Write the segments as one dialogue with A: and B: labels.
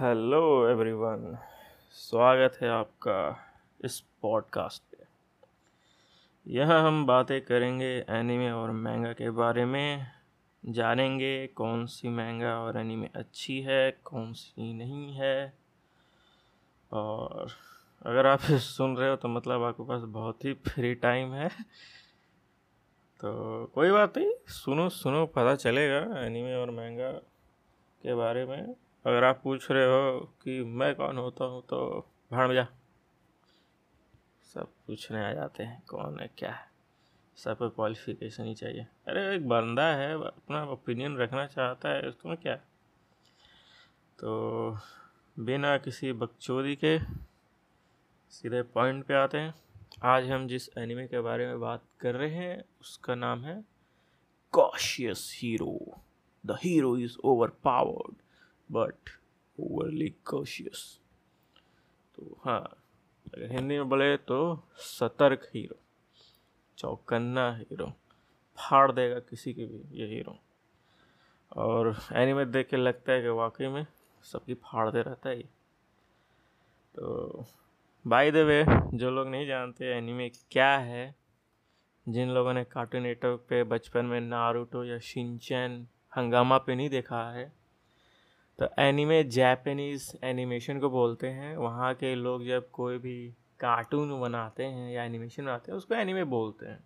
A: Hello everyone, स्वागत है आपका इस पॉडकास्ट पे। यहाँ हम बातें करेंगे एनीमे और मैंगा के बारे में, जानेंगे कौन सी मैंगा और एनीमे अच्छी है, कौन सी नहीं है। और अगर आप सुन रहे हो तो मतलब आपके पास बहुत ही फ्री टाइम है। तो कोई बात नहीं, सुनो सुनो, पता चलेगा एनीमे और मैंगा के बारे में। अगर आप पूछ रहे हो कि मैं कौन होता हूँ तो भाड़ में जा। सब पूछने आ जाते हैं, कौन है, क्या है? सब पे क्वालिफिकेशन ही चाहिए। अरे, एक बंदा है, अपना ओपिनियन रखना चाहता है, उसमें क्या है? तो बिना किसी बकचोदी के सीधे पॉइंट पे आते हैं। आज हम जिस एनिमे के बारे में बात कर रहे हैं, उसका नाम है cautious hero the hero is overpowered but overly cautious तो हाँ अगर हिंदी में बोले तो सतर्क हीरो, चौकन्ना हीरो, फाड़ देगा किसी के भी ये हीरो। और एनिमे देख के लगता है कि वाकई में सबकी फाड़ दे रहता है ये। तो बाय द वे जो लोग नहीं जानते एनिमे क्या है, जिन लोगों ने कार्टून नेटवर्क पे बचपन में नारुतो या शिनचैन हंगामा पे नहीं देखा है तो एनिमे जैपनीज़ एनिमेशन को बोलते हैं। वहाँ के लोग जब कोई भी कार्टून बनाते हैं या एनिमेशन बनाते हैं, उसको एनिमे बोलते हैं।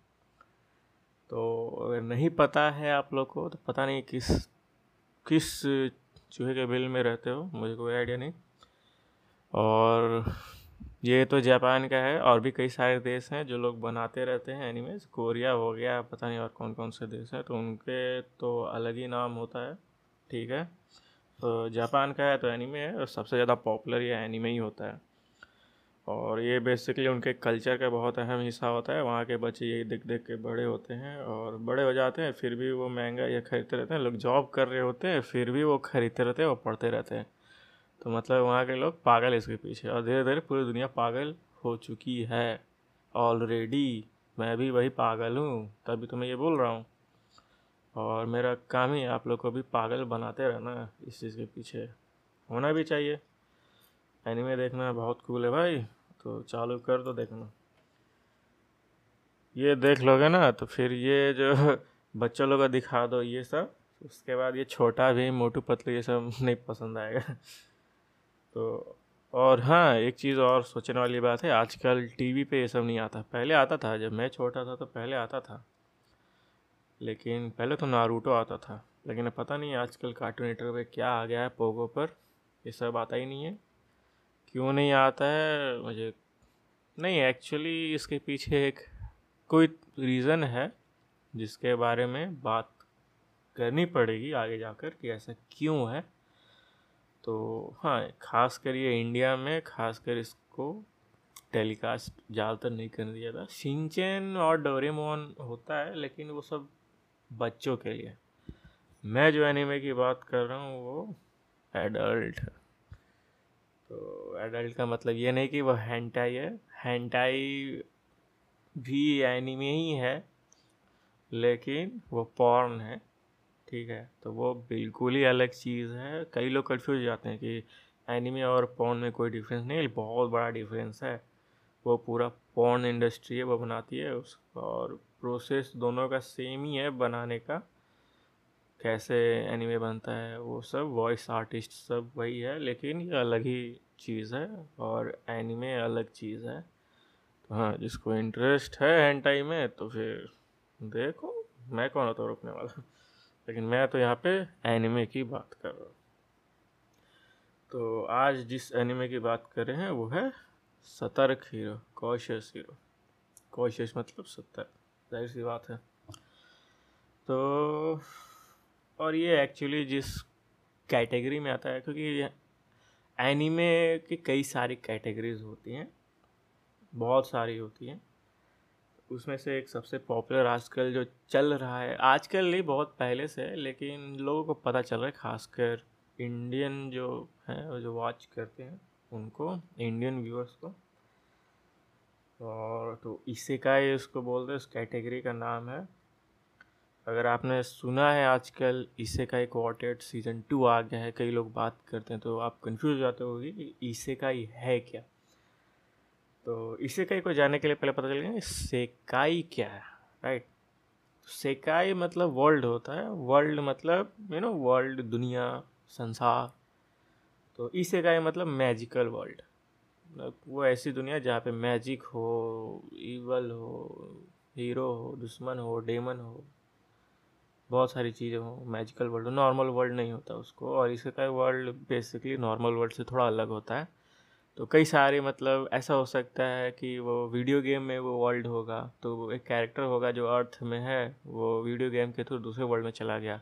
A: तो अगर नहीं पता है आप लोग को तो पता नहीं किस किस चूहे के बिल में रहते हो, मुझे कोई आइडिया नहीं। और ये तो जापान का है, और भी कई सारे देश हैं जो लोग बनाते रहते हैं एनिमेज कोरिया हो गया, पता नहीं और कौन कौन से देश हैं तो उनके तो अलग ही नाम होता है, ठीक है? तो जापान का है तो एनीमे है और सबसे ज़्यादा पॉपुलर ये एनीमे ही होता है। और ये बेसिकली उनके कल्चर का बहुत अहम हिस्सा होता है। वहाँ के बच्चे यही देख देख के बड़े होते हैं और बड़े हो जाते हैं, फिर भी वो महँगा ये खरीदते रहते हैं। लोग जॉब कर रहे होते हैं, फिर भी वो खरीदते रहते हैं और पढ़ते रहते हैं। तो मतलब वहाँ के लोग पागल इसके पीछे और धीरे धीरे पूरी दुनिया पागल हो चुकी है। ऑलरेडी मैं भी वही पागल हूँ, तभी तो मैं ये बोल रहा हूँ। और मेरा काम ही आप लोग को भी पागल बनाते रहना इस चीज़ के पीछे। होना भी चाहिए। एनिमे देखना बहुत कूल है भाई। तो चालू कर दो देखना। ये देख लोगे ना तो फिर ये जो बच्चों लोग को दिखा दो ये सब, उसके बाद ये छोटा भी, मोटू पतलू ये सब नहीं पसंद आएगा। तो और हाँ एक चीज़ और सोचने वाली बात है, आजकल टीवी पे ये सब नहीं आता। पहले आता था, जब मैं छोटा था तो पहले आता था। लेकिन पहले तो नारूटो आता था, लेकिन पता नहीं आजकल कार्टून नेटवर्क पे क्या आ गया है पोगो पर, ये सब आता ही नहीं है। क्यों नहीं आता है? मुझे नहीं एक्चुअली इसके पीछे एक कोई रीज़न है जिसके बारे में बात करनी पड़ेगी आगे जाकर कि ऐसा क्यों है। तो हाँ खास कर ये इंडिया में खास कर इसको टेलीकास्ट ज़्यादातर नहीं करने दिया था। सिंचन और डोरेमोन होता है, लेकिन वो सब बच्चों के लिए। मैं जो एनिमे की बात कर रहा हूँ, वो एडल्ट तो एडल्ट का मतलब ये नहीं कि वो हैंटाई है। हैंटाई भी एनिमे ही है, लेकिन वो पॉर्न है, ठीक है? तो वो बिल्कुल ही अलग चीज़ है। कई लोग कन्फ्यूज़ जाते हैं कि एनिमे और पॉर्न में कोई डिफरेंस नहीं, बहुत बड़ा डिफरेंस है। वो पूरा पॉर्न इंडस्ट्री है, वो बनाती है उस, और प्रोसेस दोनों का सेम ही है बनाने का। कैसे एनिमे बनता है, वो सब वॉइस आर्टिस्ट सब वही है, लेकिन ये अलग ही चीज़ है और एनिमे अलग चीज़ है। तो हाँ जिसको इंटरेस्ट है एंड टाइम में तो फिर देखो, मैं कौन होता रुकने वाला? लेकिन मैं तो यहाँ पे एनिमे की बात कर रहा हूँ। तो आज जिस एनिमे की बात कर रहे हैं, वो है सतर्क हीरो कॉशियस हीरो कॉशियस मतलब सतर्क, ज़ाहिर सी बात है। तो और ये एक्चुअली जिस कैटेगरी में आता है, क्योंकि एनीमे की कई सारी कैटेगरीज होती हैं, बहुत सारी होती हैं। उसमें से एक सबसे पॉपुलर आजकल जो चल रहा है, आजकल नहीं, बहुत पहले से, लेकिन लोगों को पता चल रहा है, खासकर इंडियन जो हैं जो वॉच करते हैं। उनको इंडियन व्यूअर्स को। और तो इसे का ही उसको बोलते हैं, उस कैटेगरी का नाम है। अगर आपने सुना है आजकल इसे का एक वॉटेड सीज़न टू आ गया है, कई लोग बात करते हैं तो आप कंफ्यूज हो जाते होगी कि इसे का ही है क्या? तो इसे का जानने के लिए पहले पता चलेगा सेकाई क्या है राइट सेकाई मतलब वर्ल्ड होता है। वर्ल्ड मतलब यू नो वर्ल्ड दुनिया, संसार। तो इसे का मतलब मैजिकल वर्ल्ड मतलब वो ऐसी दुनिया जहाँ पे मैजिक हो ईवल हो हीरो हो, दुश्मन हो डेमन हो, बहुत सारी चीज़ें हो मैजिकल वर्ल्ड नॉर्मल वर्ल्ड नहीं होता उसको। और इसका वर्ल्ड बेसिकली नॉर्मल वर्ल्ड से थोड़ा अलग होता है। तो कई सारे मतलब ऐसा हो सकता है कि वो वीडियो गेम में वो वर्ल्ड होगा तो एक कैरेक्टर होगा जो अर्थ में है, वो वीडियो गेम के थ्रू दूसरे वर्ल्ड में चला गया।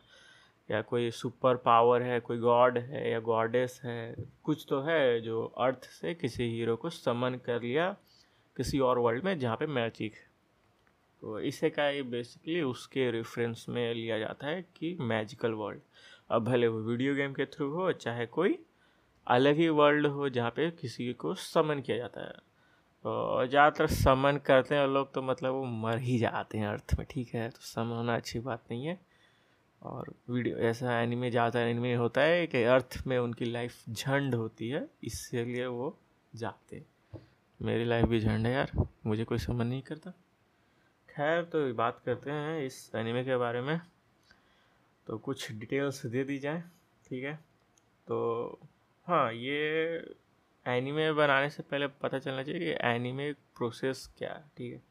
A: या कोई सुपर पावर है, कोई गॉड है या गॉडेस है, कुछ तो है जो अर्थ से किसी हीरो को समन कर लिया किसी और वर्ल्ड में जहाँ पे मैजिक है। तो इसे का बेसिकली उसके रेफरेंस में लिया जाता है कि मैजिकल वर्ल्ड अब भले वो वीडियो गेम के थ्रू हो, चाहे कोई अलग ही वर्ल्ड हो जहाँ पे किसी को समन किया जाता है। तो ज़्यादातर समन करते हैं लोग तो मतलब वो मर ही जाते हैं अर्थ में, ठीक है? तो समन होना अच्छी बात नहीं है। और वीडियो, ऐसा एनिमे ज़्यादा एनिमे होता है कि अर्थ में उनकी लाइफ झंड होती है इसलिए वो जाते मेरी लाइफ भी झंड है यार, मुझे कोई समझ नहीं करता। खैर तो बात करते हैं इस एनिमे के बारे में। तो कुछ डिटेल्स दे दी जाए, ठीक है? तो हाँ ये एनिमे बनाने से पहले पता चलना चाहिए कि एनिमे प्रोसेस क्या है, ठीक है?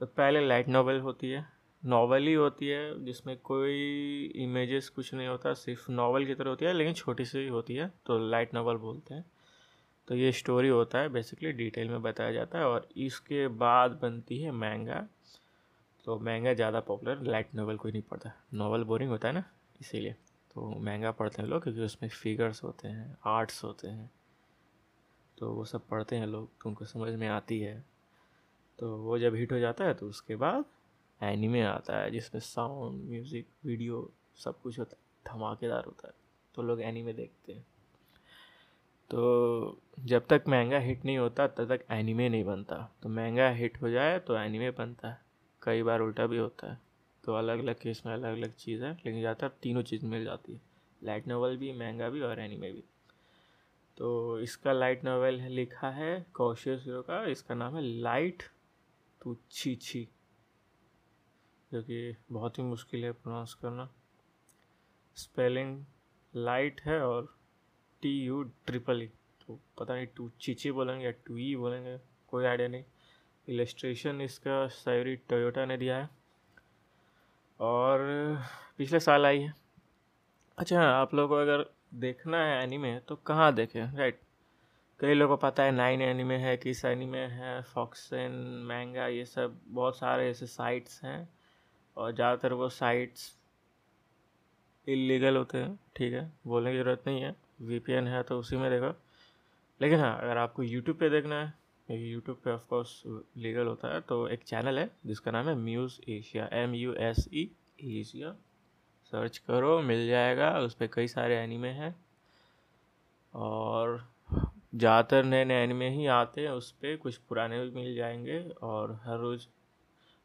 A: तो पहले लाइट नॉवल होती है नावल ही होती है, जिसमें कोई इमेजेस कुछ नहीं होता, सिर्फ़ नावल की तरह होती है, लेकिन छोटी सी होती है तो लाइट नावल बोलते हैं। तो ये स्टोरी होता है बेसिकली डिटेल में बताया जाता है, और इसके बाद बनती है महँगा तो महँगा ज़्यादा पॉपुलर लाइट नावल कोई नहीं पढ़ता। नावल बोरिंग होता है ना, इसीलिए। तो महँगा पढ़ते हैं लोग, क्योंकि उसमें फिगर्स होते हैं आर्ट्स होते हैं। तो वो सब पढ़ते हैं लोग तो उनको समझ में आती है। तो वो जब हिट हो जाता है तो उसके बाद एनिमे आता है, जिसमें साउंड म्यूज़िक वीडियो सब कुछ होता है, धमाकेदार होता है तो लोग एनिमे देखते हैं। तो जब तक महँगा हिट नहीं होता, तब तक एनिमे नहीं बनता। तो महँगा हिट हो जाए तो एनिमे बनता है। कई बार उल्टा भी होता है। तो अलग अलग केस में अलग अलग चीज़ है, लेकिन ज़्यादातर तीनों चीज़ मिल जाती है। लाइट नावल भी महँगा भी और एनिमे भी। तो इसका लाइट नावल लिखा है कौशिक का इसका नाम है लाइट तू छी छी जो कि बहुत ही मुश्किल है प्रोनाउंस करना। स्पेलिंग लाइट है और टी यू ट्रिपल ई तो पता नहीं टू चीची बोलेंगे या टू ई बोलेंगे, कोई आइडिया नहीं। इलेस्ट्रेशन इसका सायरी टोयोटा ने दिया है। और पिछले साल आई है। अच्छा हाँ आप लोगों को अगर देखना है एनीमे तो कहाँ देखें? राइट कई लोगों को पता है नाइन एनीमे है, किस एनीमे है फॉक्सन मैंगा ये सब, बहुत सारे ऐसे साइट्स हैं। और ज़्यादातर वो साइट्स इलीगल होते हैं, ठीक है? बोलने की ज़रूरत नहीं है। वीपीएन है तो उसी में देखो। लेकिन हाँ अगर आपको यूट्यूब पे देखना है, क्योंकि यूट्यूब पे ऑफकोर्स लीगल होता है तो एक चैनल है, जिसका नाम है Muse Asia M U S E Asia search करो, मिल जाएगा, उस पर कई सारे एनिमे हैं। और ज़्यादातर नए नए एनिमे ही आते हैं, उस पर कुछ पुराने भी मिल जाएँगे, और हर रोज़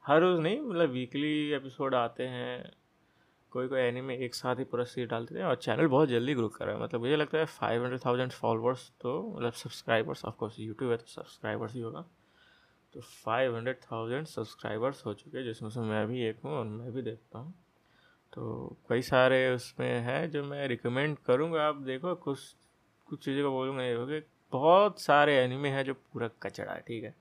A: हर रोज़ नहीं मतलब वीकली एपिसोड आते हैं। कोई कोई एनिमे एक साथ ही पूरा सीट डालते हैं और चैनल बहुत जल्दी ग्रो कर रहा है। मतलब मुझे लगता है फाइव हंड्रेड थाउज़ेंड फॉलोअर्स तो मतलब सब्सक्राइबर्स ऑफकोर्स यूट्यूब है तो सब्सक्राइबर्स ही होगा। तो फाइव हंड्रेड थाउज़ेंड सब्सक्राइबर्स हो चुके हैं, जिसमें से मैं भी एक हूँ और मैं भी देखता हूँ। तो कई सारे उसमें हैं जो मैं रिकमेंड करूँगा। आप देखो, कुछ कुछ चीज़ों को बोलूँगा ये हो बहुत सारे एनिमे हैं जो पूरा कचड़ा है, ठीक है?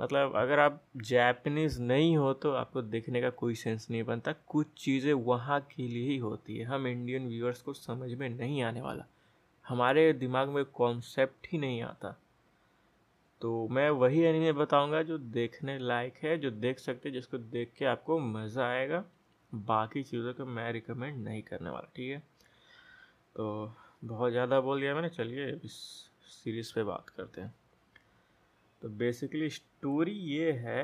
A: मतलब अगर आप जैपनीज़ नहीं हो तो आपको देखने का कोई सेंस नहीं बनता। कुछ चीज़ें वहाँ के लिए ही होती है। हम इंडियन व्यूअर्स को समझ में नहीं आने वाला। हमारे दिमाग में कॉन्सेप्ट ही नहीं आता। तो मैं वही एनिमे बताऊँगा जो देखने लायक है, जो देख सकते हैं, जिसको देख के आपको मज़ा आएगा। बाकी चीज़ों को मैं रिकमेंड नहीं करने वाला, ठीक है? तो बहुत ज़्यादा बोल दिया मैंने। चलिए इस सीरीज़ पे बात करते हैं। तो बेसिकली स्टोरी ये है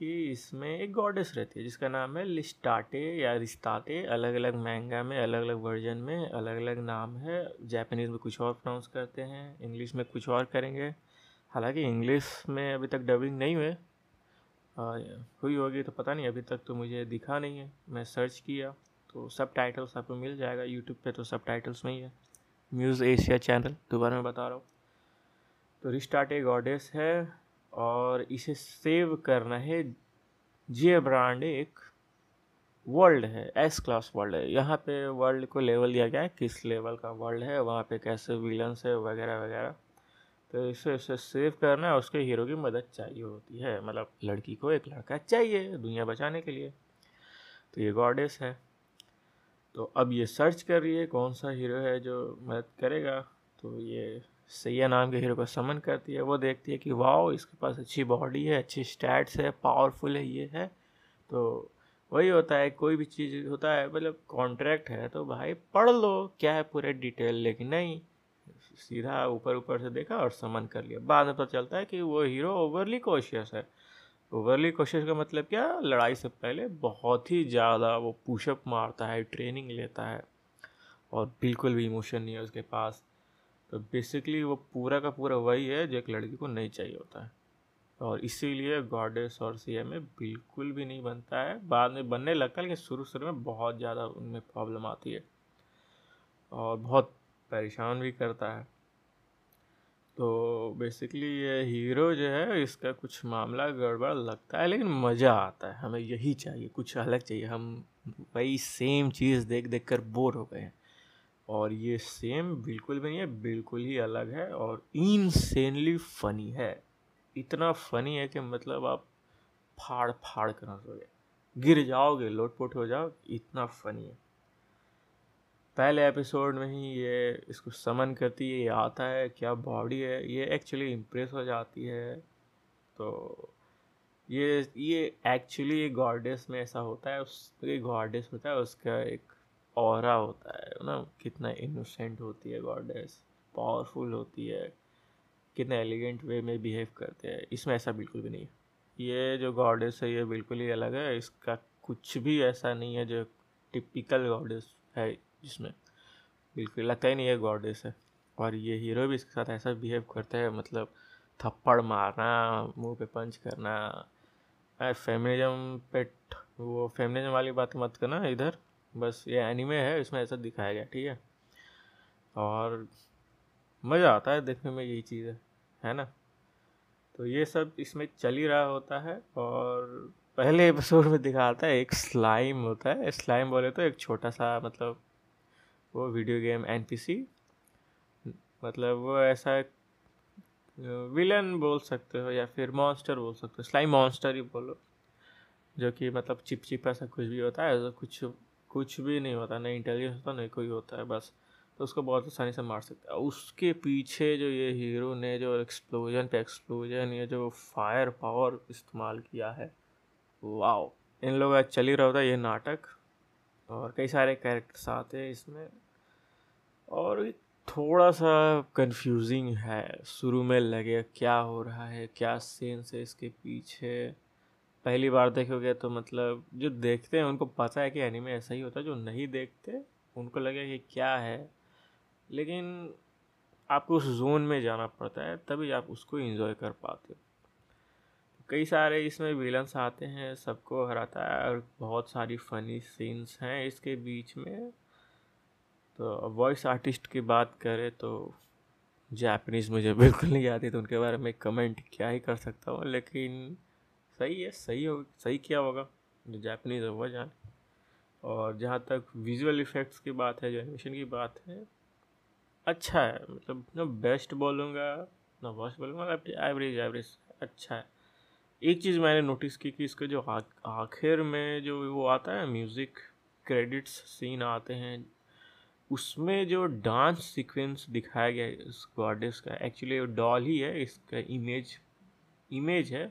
A: कि इसमें एक गॉडेस रहती है, जिसका नाम है लिस्टाटे या रिस्ताटे अलग अलग महँगा में अलग अलग वर्जन में अलग अलग नाम है। जापानीज़ में कुछ और प्रोनाउंस करते हैं इंग्लिश में कुछ और करेंगे। हालाँकि इंग्लिश में अभी तक डबिंग नहीं हुए। हुई होगी तो पता नहीं, अभी तक तो मुझे दिखा नहीं है। मैं सर्च किया तो सब टाइटल्स आपको मिल जाएगा। यूट्यूब पे तो सब टाइटल्स में ही है। म्यूज़ एशिया चैनल दोबारा मैं बता रहा हूँ। तो रिस्टार्ट ए गॉडेस है और इसे सेव करना है। जे ब्रांड एक वर्ल्ड है एस क्लास वर्ल्ड है। यहाँ पे वर्ल्ड को लेवल दिया गया है, किस लेवल का वर्ल्ड है, वहाँ पे कैसे विलन्स है, वगैरह वगैरह। तो इसे इसे सेव करना है, उसके हीरो की मदद चाहिए होती है। मतलब लड़की को एक लड़का चाहिए दुनिया बचाने के लिए। तो ये गॉडेस है। तो अब ये सर्च कर रही है, कौन सा हीरो है जो मदद करेगा। तो ये सैया नाम के हीरो को समन करती है। वो देखती है कि, वाओ, इसके पास अच्छी बॉडी है, अच्छी स्टैट्स है पावरफुल है, ये है। तो वही होता है, कोई भी चीज़ होता है मतलब कॉन्ट्रैक्ट है तो भाई पढ़ लो, क्या है पूरे डिटेल लेकिन नहीं। सीधा ऊपर ऊपर से देखा और समन कर लिया। बाद में पता चलता है कि वो हीरो ओवरली कोशियस है। ओवरली कोशिश का मतलब क्या? लड़ाई से पहले बहुत ही ज़्यादा वो पुशअप मारता है ट्रेनिंग लेता है और बिल्कुल भी इमोशन नहीं है उसके पास। तो बेसिकली वो पूरा का पूरा वही है जो एक लड़की को नहीं चाहिए होता है। और इसीलिए गॉडेस और सी में बिल्कुल भी नहीं बनता है। बाद में बनने लगता है, लेकिन शुरू शुरू में बहुत ज़्यादा उनमें प्रॉब्लम आती है। और बहुत परेशान भी करता है। तो बेसिकली ये हीरो जो है, इसका कुछ मामला गड़बड़ लगता है, लेकिन मज़ा आता है। हमें यही चाहिए, कुछ अलग चाहिए। हम वही सेम चीज़ देख देख कर बोर हो गए हैं। और ये सेम बिल्कुल भी नहीं है, बिल्कुल ही अलग है और इनसेनली फ़नी है। इतना फ़नी है कि मतलब आप फाड़ फाड़ कर हंसोगे। गिर जाओगे, लोटपोट हो जाओ, इतना फ़नी है। पहले एपिसोड में ही ये इसको समन करती है, ये आता है, क्या बॉडी है, ये एक्चुअली इम्प्रेस हो जाती है। तो ये ये एक्चुअली गॉडेस में ऐसा होता है उस गॉडेस होता है, उसका एक और होता है ना? कितना इनोसेंट होती है गॉडेस पावरफुल होती है, कितने एलिगेंट वे में बिहेव करते हैं। इसमें ऐसा बिल्कुल भी नहीं है। ये जो गॉडेस है, ये बिल्कुल ही अलग है। इसका कुछ भी ऐसा नहीं है जो टिपिकल गॉडेस है जिसमें बिल्कुल लगता ही नहीं है गॉडेस है। और ये हीरो भी इसके साथ ऐसा बिहेव करता है मतलब थप्पड़ मारना, मुँह पे पंच करना। फेमिनिज्म पे वो फेमिनिज्म वाली बात मत करना इधर। बस ये एनिमे है, इसमें ऐसा दिखाया गया, ठीक है? और मज़ा आता है देखने में, यही चीज़, है है ना? तो ये सब इसमें चल ही रहा होता है और पहले एपिसोड में दिखाता है एक स्लाइम होता है। स्लाइम बोले तो एक छोटा सा मतलब वो वीडियो गेम एनपीसी मतलब वो ऐसा विलन बोल सकते हो या फिर मॉन्स्टर बोल सकते हो। स्लाइम मॉन्स्टर ही बोलो, जो कि मतलब चिप चिप ऐसा कुछ भी होता है, ऐसा कुछ कुछ भी नहीं होता नहीं इंटेलिजेंस होता नहीं कोई होता है, बस। तो उसको बहुत आसानी से मार सकता है। उसके पीछे जो ये हीरो ने जो एक्सप्लोजन पे एक्सप्लोजन ये जो फायर पावर इस्तेमाल किया है वाओ इन लोगों का चल ही रहा होता है ये नाटक, और कई सारे कैरेक्टर्स आते हैं इसमें। और थोड़ा सा कंफ्यूजिंग है। शुरू में लगे, क्या हो रहा है, क्या सेंस है इसके पीछे? पहली बार देखोगे तो मतलब जो देखते हैं, उनको पता है कि एनिमे ऐसा ही होता है, जो नहीं देखते, उनको लगे कि क्या है। लेकिन आपको उस जोन में जाना पड़ता है, तभी आप उसको इंजॉय कर पाते हो। कई सारे इसमें विलन्स आते हैं, सबको हराता है और बहुत सारी फ़नी सीन्स हैं इसके बीच में। तो वॉइस आर्टिस्ट की बात करें तो जापनीज़ मुझे बिल्कुल नहीं आती तो उनके बारे में कमेंट क्या ही कर सकता हूँ, लेकिन सही है, सही हो, सही किया होगा, जो जापनीज़ वह जान। और जहाँ तक विजुअल इफ़ेक्ट्स की बात है, जो एनिमेशन की बात है अच्छा है। मतलब ना बेस्ट बोलूँगा, ना वर्स्ट बोलूँगा मतलब एवरेज एवरेज अच्छा है। एक चीज़ मैंने नोटिस की कि इसके जो आखिर में जो वो आता है म्यूज़िक क्रेडिट्स सीन आते हैं, उसमें जो डांस सीक्वेंस दिखाया गया उस गॉडेस का एक्चुअली वो डॉल ही है, इसका इमेज इमेज है।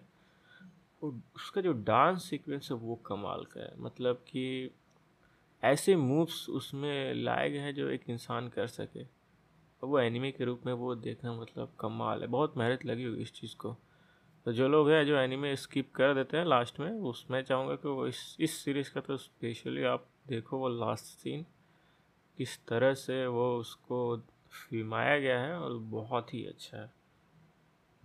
A: उसका जो डांस सीक्वेंस है वो कमाल का है। मतलब कि ऐसे मूव्स उसमें लाए गए हैं जो एक इंसान कर सके। और वो एनिमे के रूप में वो देखना मतलब कमाल है। बहुत मेहनत लगी हुई इस चीज़ को। तो जो लोग हैं जो एनिमे स्किप कर देते हैं लास्ट में उसमें चाहूँगा कि वो इस इस सीरीज़ का तो स्पेशली आप देखो वो लास्ट सीन किस तरह से वो उसको फिल्माया गया है और बहुत ही अच्छा है।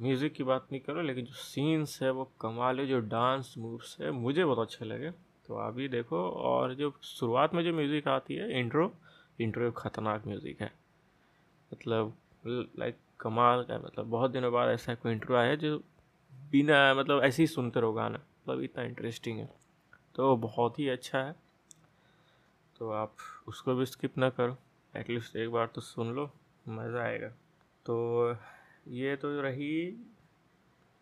A: म्यूज़िक की बात नहीं करो, लेकिन जो सीन्स है, वो कमाल है, जो डांस मूव्स है, मुझे बहुत अच्छे लगे। तो आप भी देखो, और जो शुरुआत में जो म्यूज़िक आती है इंट्रो इंट्रो खतरनाक म्यूज़िक है। मतलब लाइक कमाल का मतलब बहुत दिनों बाद ऐसा कोई इंट्रो आया जो बिना मतलब ऐसे ही सुनते रहो गाना मतलब इतना इंटरेस्टिंग है। तो बहुत ही अच्छा है। तो आप उसको भी स्किप ना करो एटलीस्ट एक बार तो सुन लो, मज़ा आएगा। तो ये तो रही।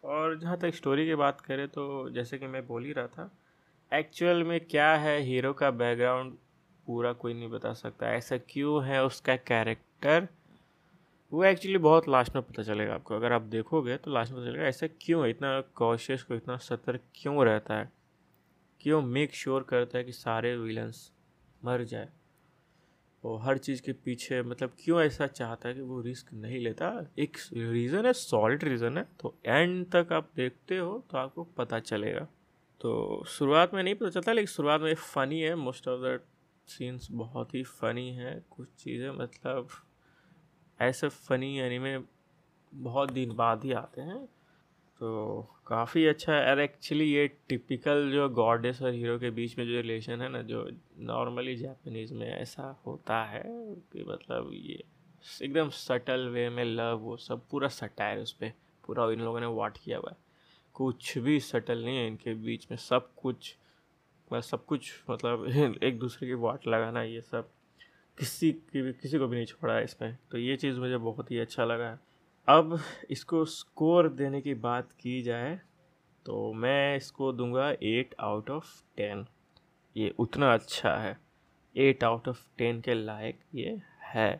A: और जहाँ तक स्टोरी की बात करें तो जैसे कि मैं बोल ही रहा था एक्चुअल में क्या है हीरो का बैकग्राउंड पूरा कोई नहीं बता सकता। ऐसा क्यों है उसका कैरेक्टर वो एक्चुअली बहुत लास्ट में पता चलेगा आपको। अगर आप देखोगे तो लास्ट में पता चलेगा ऐसा क्यों है, इतना कॉशियस को, इतना सतर्क क्यों रहता है? क्यों मेक श्योर करता है कि सारे विलन्स मर जाए? वो हर चीज़ के पीछे मतलब क्यों ऐसा चाहता है कि वो रिस्क नहीं लेता? एक रीज़न है सॉलिड रीज़न है। तो एंड तक आप देखते हो तो आपको पता चलेगा। तो शुरुआत में नहीं पता चलता, लेकिन शुरुआत में फ़नी है। मोस्ट ऑफ़ द सीन्स बहुत ही फ़नी है। कुछ चीज़ें मतलब ऐसे फ़नी एनीमे बहुत दिन बाद ही आते हैं। तो काफ़ी अच्छा है। और एक्चुअली ये टिपिकल जो गॉडेस और हीरो के बीच में जो रिलेशन है ना, जो नॉर्मली जापानीज़ में ऐसा होता है कि मतलब ये एकदम सटल वे में लव वो सब पूरा सटायर उस पर पूरा इन लोगों ने वाट किया हुआ है। कुछ भी सटल नहीं है, इनके बीच में सब कुछ बस सब कुछ मतलब एक दूसरे की वाट लगाना, ये सब किसी की भी, किसी को भी नहीं छोड़ा है इसमें। तो ये चीज़ मुझे बहुत ही अच्छा लगा है। अब इसको स्कोर देने की बात की जाए तो मैं इसको दूँगा एट आउट ऑफ़ टेन ये उतना अच्छा है। एट आउट ऑफ़ टेन के लायक ये है।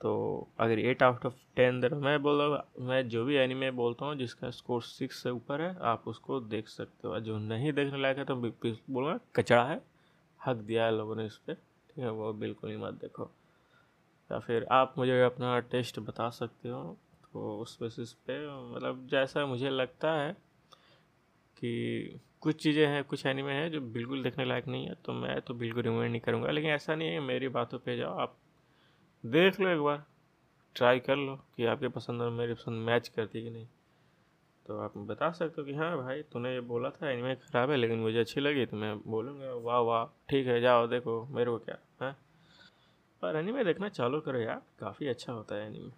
A: तो अगर एट आउट ऑफ़ टेन दे मैं बोल रहा मैं जो भी एनिमे बोलता हूँ, जिसका स्कोर सिक्स से ऊपर है, आप उसको देख सकते हो। जो नहीं देखने लायक है तो बोलूँगा, कचड़ा है। हक दिया है लोगों ने इस पर ठीक है, वो बिल्कुल ही मत देखो। या फिर आप मुझे अपना टेस्ट बता सकते हो तो उस बेसिस पे मतलब जैसा मुझे लगता है कि कुछ चीज़ें हैं, कुछ एनिमे हैं जो बिल्कुल देखने लायक नहीं है तो मैं तो बिल्कुल रिकमेंड नहीं करूँगा। लेकिन ऐसा नहीं है, मेरी बातों पे जाओ, आप देख लो एक बार ट्राई कर लो कि आपके पसंद और मेरी पसंद मैच करती कि नहीं। तो आप बता सकते हो कि हाँ भाई, तूने ये बोला था एनिमे ख़राब है, लेकिन मुझे अच्छी लगी तो मैं बोलूँगा, वाह वाह, ठीक है, जाओ, देखो, मेरे को क्या पर एनीमे देखना चालू करो यार काफ़ी अच्छा होता है एनिमे